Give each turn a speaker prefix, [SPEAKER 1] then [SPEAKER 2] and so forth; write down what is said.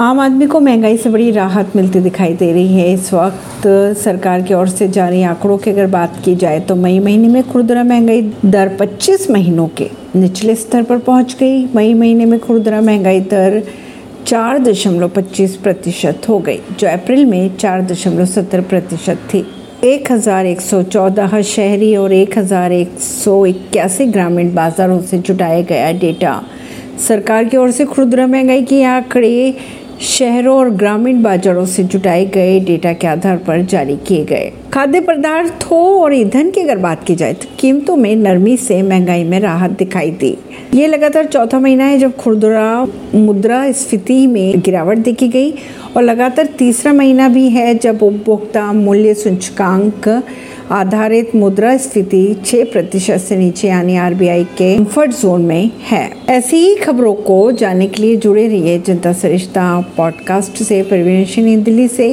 [SPEAKER 1] आम आदमी को महँगाई से बड़ी राहत मिलती दिखाई दे रही है। इस वक्त सरकार की ओर से जारी आंकड़ों की अगर बात की जाए तो मई महीने में खुदरा महँगाई दर 25 महीनों के निचले स्तर पर पहुँच गई। मई महीने में खुदरा महँगाई दर चार दशमलव पच्चीस प्रतिशत हो गई, जो अप्रैल में चार दशमलव सत्तर प्रतिशत थी। एक हज़ार एक सौ चौदह शहरी और एक हज़ार एक सौ इक्यासी ग्रामीण बाजारों से जुटाया गया डेटा। सरकार की ओर से खुदरा महँगाई के आंकड़े शहरों और ग्रामीण बाजारों से जुटाए गए डेटा के आधार पर जारी किए गए। खाद्य पदार्थों और ईंधन की अगर बात की जाए तो कीमतों में नरमी से महँगाई में राहत दिखाई दी। ये लगातार चौथा महीना है जब खुदरा मुद्रा स्फीति में गिरावट देखी गई और लगातार तीसरा महीना भी है जब उपभोक्ता मूल्य सूचकांक आधारित मुद्रा स्फीति छह प्रतिशत से नीचे यानी आरबीआई के कंफर्ट जोन में है। ऐसी ही खबरों को जानने के लिए जुड़े रहिए जनता सरिश्ता पॉडकास्ट से परवीन दिल्ली से।